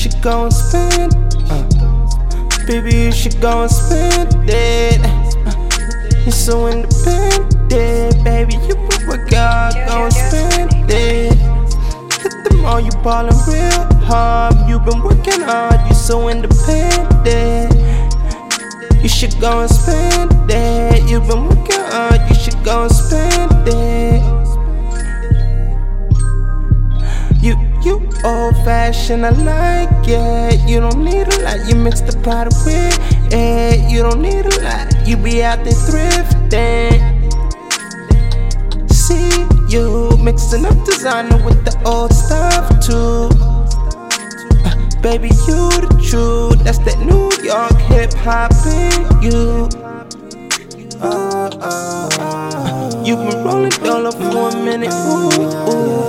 should go and spend. Uh, baby, you should go and spend it. Uh, you're so independent, baby. You work out, go and spend it. Hit them all, you ballin' real hard. You been working hard, you so independent. You should go and spend it. You've been working hard, you should go and spend You, old fashioned, I like it. You don't need a lot, you mix the product with it. You don't need a lot, you be out there thrifting. See you mixing up designer with the old stuff too. Uh, baby, you the truth. That's that New York hip hop in you. Uh, uh, uh. You've been rolling dollar for a minute. Ooh, ooh,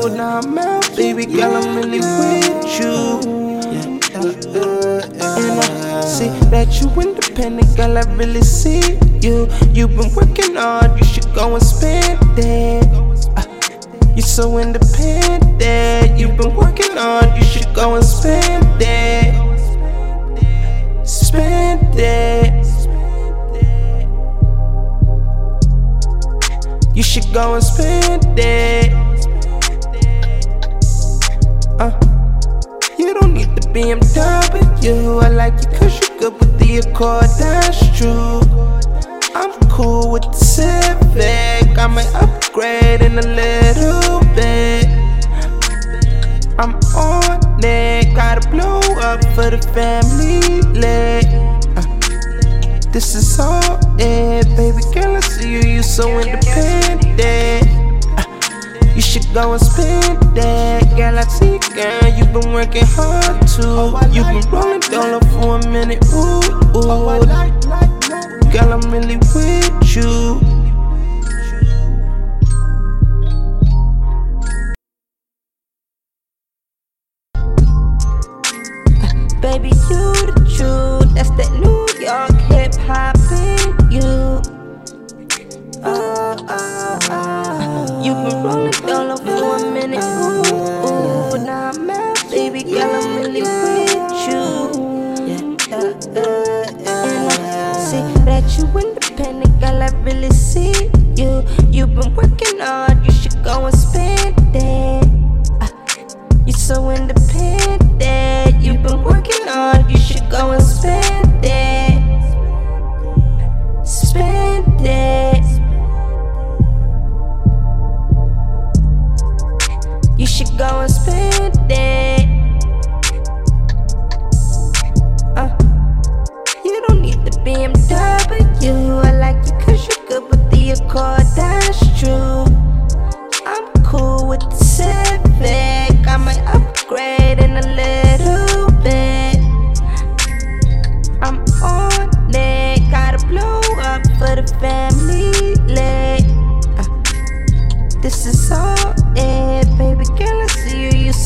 that you independent, girl. I really see you. You've been working hard. You should go and spend it. Uh, you're so independent. You've been working hard. You should go and spend it. Spend it. You should go and spend it. With that's true. I'm cool with the Civic. I might upgrade in a little bit. I'm on it. Gotta blow up for the family lit. Uh, this is all it, baby girl. I see you, you so independent. Uh, you should go and spend that, see, girl, You've been working hard too. You've been rolling dollar for a minute, ooh, ooh. Oh, Girl, I'm really with you. Baby, you the truth. That's that New York hip hop independent, girl. I really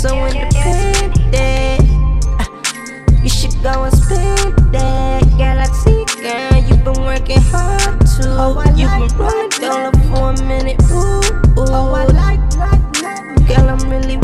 so independent. Uh, you should go and spend that. I see, girl, you've been working hard too. You've been rolling dollar for a minute, ooh, ooh. Oh, I like, like, like, Girl, I'm really